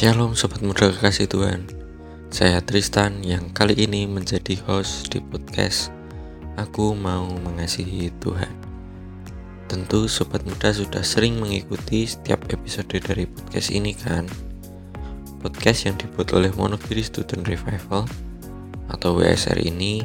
Shalom sobat muda kekasih Tuhan. Saya Tristan yang kali ini menjadi host di podcast Aku mau mengasihi Tuhan. Tentu sobat muda sudah sering mengikuti setiap episode dari podcast ini kan? Podcast yang dibuat oleh Monogiri Student Revival atau WSR ini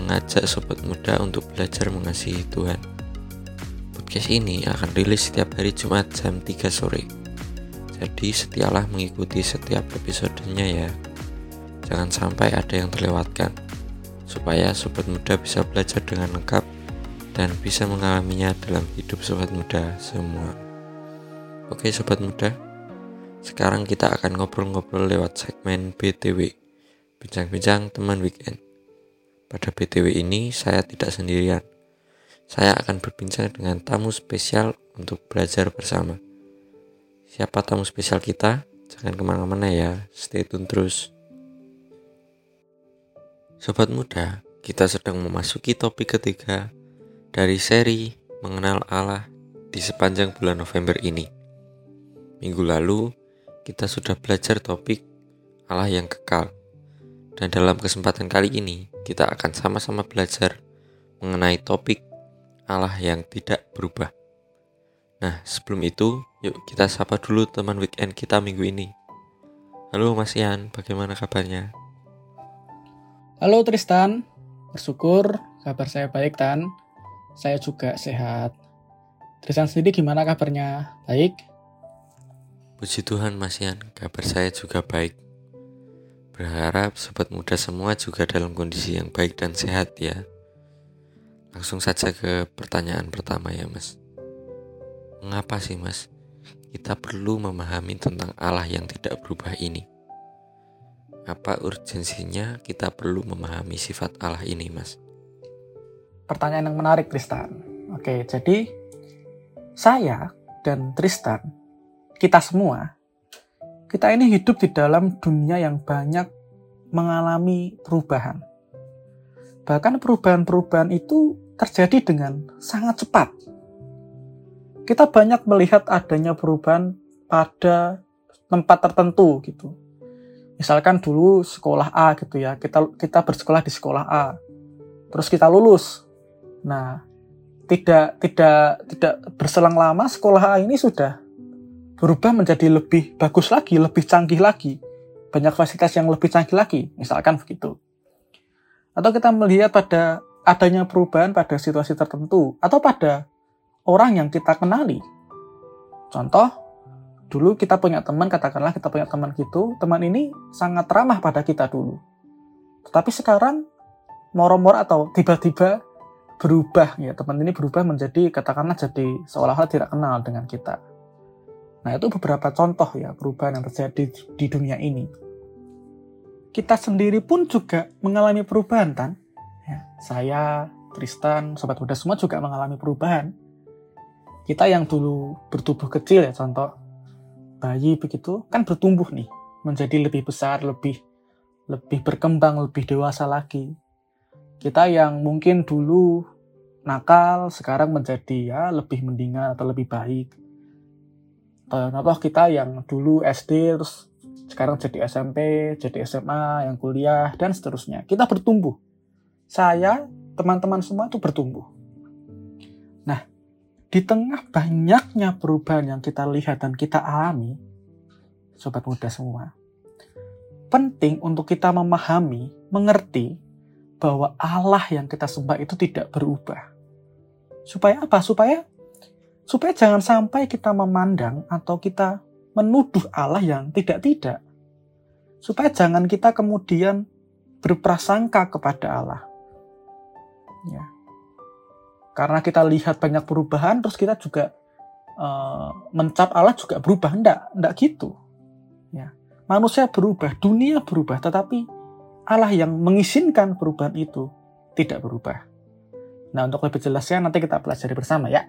mengajak sobat muda untuk belajar mengasihi Tuhan. Podcast ini akan rilis setiap hari Jumat jam 3 sore jadi setialah mengikuti setiap episodenya ya. Jangan sampai ada yang terlewatkan, supaya sobat muda bisa belajar dengan lengkap dan bisa mengalaminya dalam hidup sobat muda semua. Oke sobat muda, sekarang kita akan ngobrol-ngobrol lewat segmen BTW, bincang-bincang teman weekend. Pada BTW ini saya tidak sendirian. Saya akan berbincang dengan tamu spesial untuk belajar bersama. Siapa tamu spesial kita? Jangan ke mana-mana ya, stay tune terus. Sobat muda, kita sedang memasuki topik ketiga dari seri Mengenal Allah di sepanjang bulan November ini. Minggu lalu, kita sudah belajar topik Allah yang kekal. Dan dalam kesempatan kali ini, kita akan sama-sama belajar mengenai topik Allah yang tidak berubah. Nah, sebelum itu, yuk kita sapa dulu teman weekend kita minggu ini. Halo Mas Ian, bagaimana kabarnya? Halo Tristan, bersyukur kabar saya baik Tan. Saya juga sehat. Tristan sendiri gimana kabarnya? Baik? Puji Tuhan Mas Ian, kabar saya juga baik. Berharap sobat muda semua juga dalam kondisi yang baik dan sehat ya. Langsung saja ke pertanyaan pertama ya Mas. Mengapa sih mas kita perlu memahami tentang Allah yang tidak berubah ini? Apa urgensinya kita perlu memahami sifat Allah ini mas? Pertanyaan yang menarik Tristan. Oke, jadi saya dan Tristan, kita semua, kita ini hidup di dalam dunia yang banyak mengalami perubahan. Bahkan perubahan-perubahan itu terjadi dengan sangat cepat kita banyak melihat adanya perubahan pada tempat tertentu gitu. Misalkan dulu sekolah A gitu ya, kita kita bersekolah di sekolah A, terus kita lulus. Nah, tidak tidak tidak berselang lama sekolah A ini sudah berubah menjadi lebih bagus lagi, lebih canggih lagi, banyak fasilitas yang lebih canggih lagi, misalkan begitu. Atau kita melihat pada adanya perubahan pada situasi tertentu atau pada orang yang kita kenali. Contoh, dulu kita punya teman, katakanlah kita punya teman gitu, teman ini sangat ramah pada kita dulu. Tetapi sekarang, moro-moro atau tiba-tiba berubah, ya teman ini berubah menjadi, katakanlah jadi seolah-olah tidak kenal dengan kita. Nah itu beberapa contoh ya perubahan yang terjadi di dunia ini. Kita sendiri pun juga mengalami perubahan kan? Ya, saya, Tristan, sobat muda semua juga mengalami perubahan kita yang dulu bertubuh kecil ya contoh. Bayi begitu kan bertumbuh nih menjadi lebih besar lebih lebih berkembang lebih dewasa lagi. Kita yang mungkin dulu nakal sekarang menjadi ya lebih mendingan atau lebih baik. Contoh kita yang dulu SD terus sekarang jadi SMP jadi SMA yang kuliah dan seterusnya. Kita bertumbuh. Saya teman-teman semua itu bertumbuh di tengah banyaknya perubahan yang kita lihat dan kita alami, sobat muda semua, penting untuk kita memahami, mengerti bahwa Allah yang kita sembah itu tidak berubah. Supaya apa? Supaya supaya jangan sampai kita memandang atau kita menuduh Allah yang tidak-tidak. Supaya jangan kita kemudian berprasangka kepada Allah. Ya, karena kita lihat banyak perubahan terus kita juga uh, mencap Allah juga berubah. Enggak enggak gitu. Ya. Manusia berubah dunia berubah tetapi Allah yang mengizinkan perubahan itu tidak berubah. Nah untuk lebih jelasnya nanti kita pelajari bersama ya.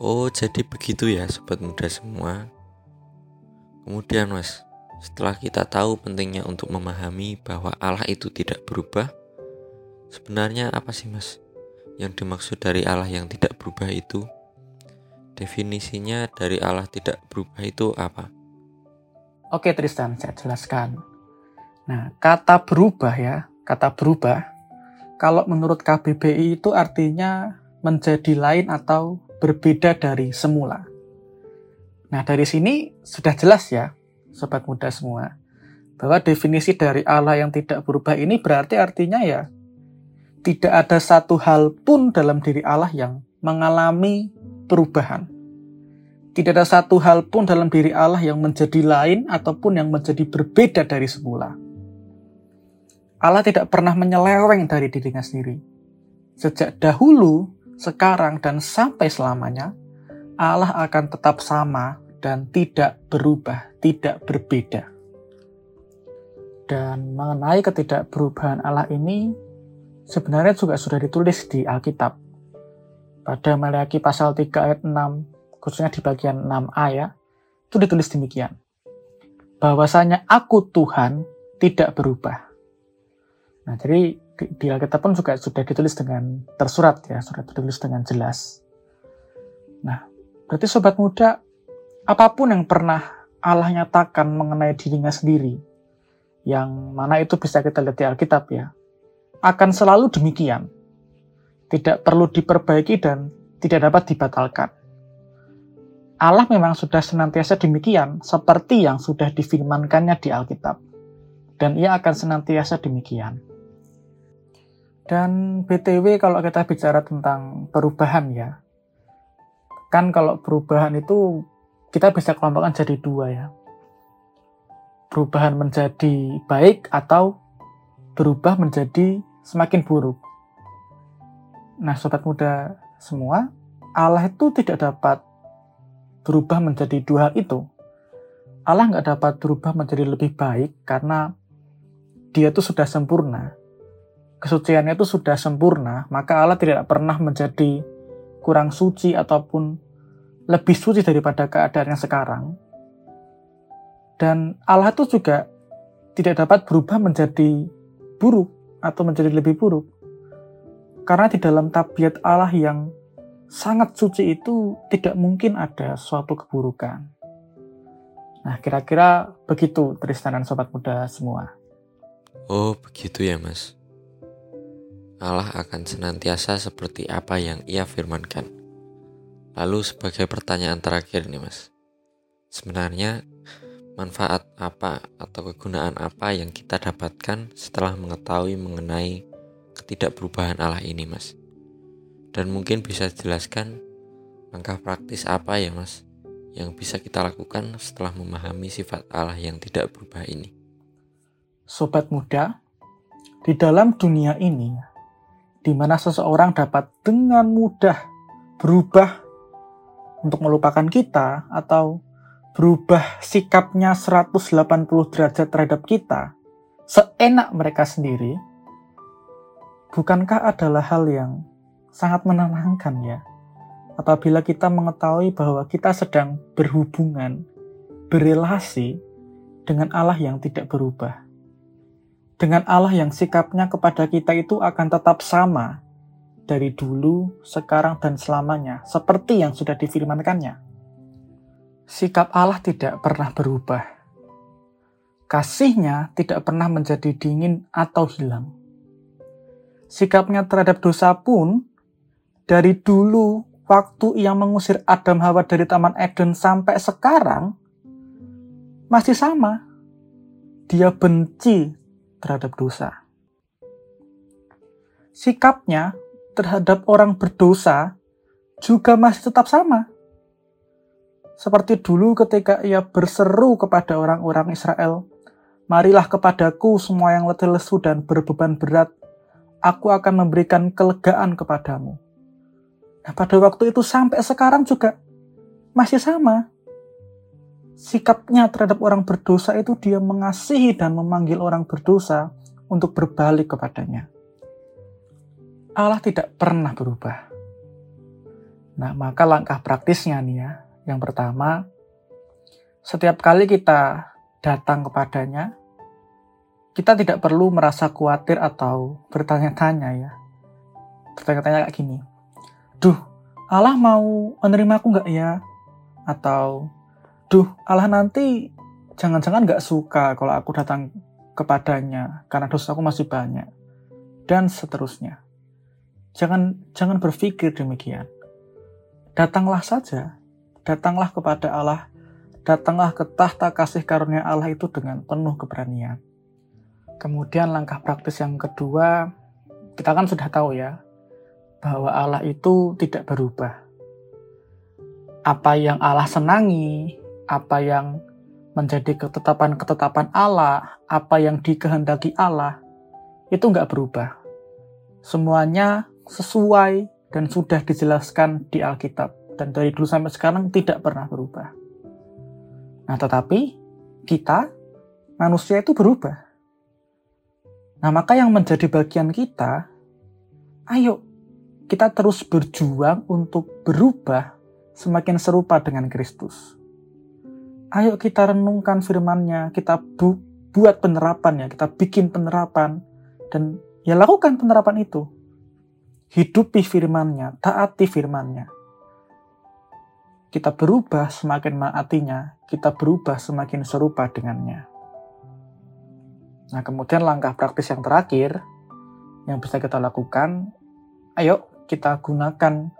Oh jadi begitu ya sobat muda semua. Kemudian mas setelah kita tahu pentingnya untuk memahami bahwa Allah itu tidak berubah, sebenarnya apa sih mas yang dimaksud dari Allah yang tidak berubah itu? Definisinya dari Allah tidak berubah itu apa? Oke Tristan, saya jelaskan. Nah, kata berubah ya, kata berubah, kalau menurut KBBI itu artinya menjadi lain atau berbeda dari semula. Nah, dari sini sudah jelas ya, sobat muda semua, bahwa definisi dari Allah yang tidak berubah ini berarti artinya ya, tidak ada satu hal pun dalam diri Allah yang mengalami perubahan. Tidak ada satu hal pun dalam diri Allah yang menjadi lain ataupun yang menjadi berbeda dari semula. Allah tidak pernah menyeleweng dari dirinya sendiri. Sejak dahulu, sekarang, dan sampai selamanya, Allah akan tetap sama dan tidak berubah, tidak berbeda. Dan mengenai ketidakberubahan Allah ini, sebenarnya juga sudah ditulis di Alkitab. Pada Maliaki pasal 3 ayat 6, khususnya di bagian 6a ya, itu ditulis demikian. Bahwasanya aku Tuhan tidak berubah Nah, jadi di, di Alkitab pun juga sudah ditulis dengan tersurat ya, sudah ditulis dengan jelas. Nah, berarti sobat muda, apa pun yang pernah Allah nyatakan mengenai dirinya sendiri, yang mana itu bisa kita lihat di Alkitab ya, akan selalu demikian. Tidak perlu diperbaiki dan tidak dapat dibatalkan. Allah memang sudah senantiasa demikian, seperti yang sudah difirmankannya di Alkitab. Dan ia akan senantiasa demikian. Dan BTW kalau kita bicara tentang perubahan ya, kan kalau perubahan itu kita bisa kelompokkan jadi dua ya. Perubahan menjadi baik atau berubah menjadi semakin buruk. Nah sobat muda semua, Allah itu tidak dapat berubah menjadi dua hal itu. Allah nggak dapat berubah menjadi lebih baik karena dia itu sudah sempurna kesuciannya itu sudah sempurna, maka Allah tidak pernah menjadi kurang suci ataupun lebih suci daripada keadaan yang sekarang. Dan Allah itu juga tidak dapat berubah menjadi buruk atau menjadi lebih buruk. Karena di dalam tabiat Allah yang sangat suci itu tidak mungkin ada suatu keburukan. Nah, kira-kira begitu Tristan dan sobat muda semua. Oh, begitu ya, Mas. Allah akan senantiasa seperti apa yang ia firmankan. Lalu sebagai pertanyaan terakhir nih mas, sebenarnya manfaat apa atau kegunaan apa yang kita dapatkan setelah mengetahui mengenai ketidakberubahan Allah ini mas? Dan mungkin bisa jelaskan langkah praktis apa ya mas yang bisa kita lakukan setelah memahami sifat Allah yang tidak berubah ini? Sobat muda, di dalam dunia ini di mana seseorang dapat dengan mudah berubah untuk melupakan kita atau berubah sikapnya 180 derajat terhadap kita seenak mereka sendiri, bukankah adalah hal yang sangat menenangkan ya? Apabila kita mengetahui bahwa kita sedang berhubungan, berelasi dengan Allah yang tidak berubah dengan Allah yang sikapnya kepada kita itu akan tetap sama dari dulu, sekarang, dan selamanya, seperti yang sudah difirmankannya. Sikap Allah tidak pernah berubah. Kasihnya tidak pernah menjadi dingin atau hilang. Sikapnya terhadap dosa pun, dari dulu waktu ia mengusir Adam Hawa dari Taman Eden sampai sekarang, masih sama. Dia benci terhadap dosa. Sikapnya terhadap orang berdosa juga masih tetap sama. Seperti dulu ketika ia berseru kepada orang-orang Israel, Marilah kepadaku semua yang letih lesu dan berbeban berat, aku akan memberikan kelegaan kepadamu. Nah, pada waktu itu sampai sekarang juga masih sama sikapnya terhadap orang berdosa itu dia mengasihi dan memanggil orang berdosa untuk berbalik kepadanya. Allah tidak pernah berubah. Nah, maka langkah praktisnya nih ya. Yang pertama, setiap kali kita datang kepadanya, kita tidak perlu merasa khawatir atau bertanya-tanya ya. Bertanya-tanya kayak gini, Duh, Allah mau menerima aku nggak ya? Atau duh Allah nanti jangan-jangan nggak suka kalau aku datang kepadanya karena dosaku masih banyak dan seterusnya. Jangan jangan berpikir demikian. Datanglah saja, datanglah kepada Allah, datanglah ke tahta kasih karunia Allah itu dengan penuh keberanian. Kemudian langkah praktis yang kedua, kita kan sudah tahu ya, bahwa Allah itu tidak berubah. Apa yang Allah senangi, apa yang menjadi ketetapan-ketetapan Allah, apa yang dikehendaki Allah, itu nggak berubah. Semuanya sesuai dan sudah dijelaskan di Alkitab. Dan dari dulu sampai sekarang tidak pernah berubah. Nah tetapi kita, manusia itu berubah. Nah maka yang menjadi bagian kita, ayo kita terus berjuang untuk berubah semakin serupa dengan Kristus. Ayo kita renungkan firman-Nya, kita bu buat penerapannya, kita bikin penerapan, dan ya lakukan penerapan itu. Hidupi firman-Nya, taati firman-Nya. Kita berubah semakin menaatinya, kita berubah semakin serupa dengannya. Nah kemudian langkah praktis yang terakhir, yang bisa kita lakukan, ayo kita gunakan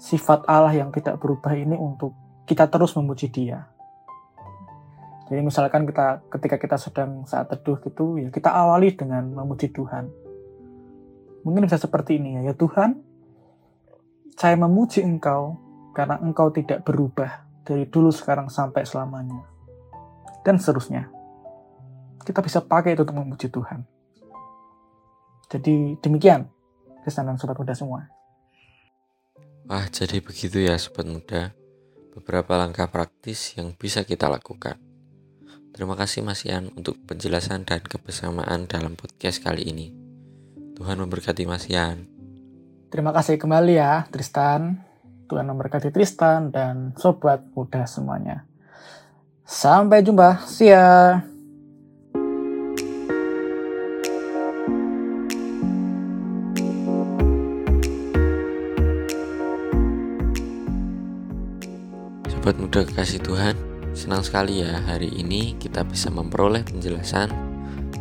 sifat Allah yang tidak berubah ini untuk kita terus memuji Dia. Jadi misalkan kita ketika kita sedang saat teduh gitu ya kita awali dengan memuji Tuhan. Mungkin bisa seperti ini ya, ya Tuhan, saya memuji Engkau karena Engkau tidak berubah dari dulu sekarang sampai selamanya. Dan seterusnya. Kita bisa pakai itu untuk memuji Tuhan. Jadi demikian kesanan sobat muda semua. Wah, jadi begitu ya sobat muda. Beberapa langkah praktis yang bisa kita lakukan. Terima kasih Mas Ian untuk penjelasan dan kebersamaan dalam podcast kali ini. Tuhan memberkati Mas Ian. Terima kasih kembali ya Tristan. Tuhan memberkati Tristan dan sobat muda semuanya. Sampai jumpa. See ya. Sobat muda kekasih Tuhan, senang sekali ya hari ini kita bisa memperoleh penjelasan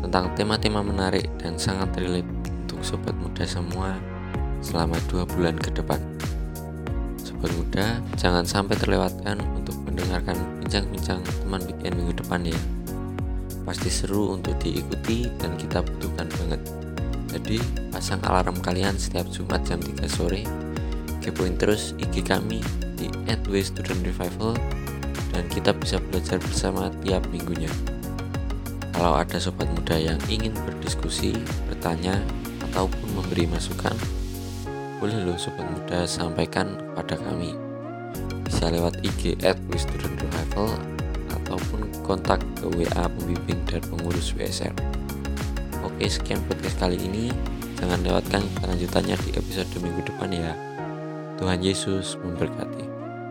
tentang tema-tema menarik dan sangat relate untuk sobat muda semua selama dua bulan ke depan. Sobat muda, jangan sampai terlewatkan untuk mendengarkan bincang-bincang teman weekend minggu depan ya. Pasti seru untuk diikuti dan kita butuhkan banget. Jadi, pasang alarm kalian setiap Jumat jam 3 sore. Kepoin terus IG kami di @studentrevival dan kita bisa belajar bersama tiap minggunya. Kalau ada sobat muda yang ingin berdiskusi, bertanya, ataupun memberi masukan, boleh loh sobat muda sampaikan kepada kami. Bisa lewat IG @studentrevival ataupun kontak ke WA pembimbing dan pengurus WSR. Oke, sekian podcast kali ini. Jangan lewatkan kelanjutannya di episode minggu depan ya. Tuhan Yesus memberkati.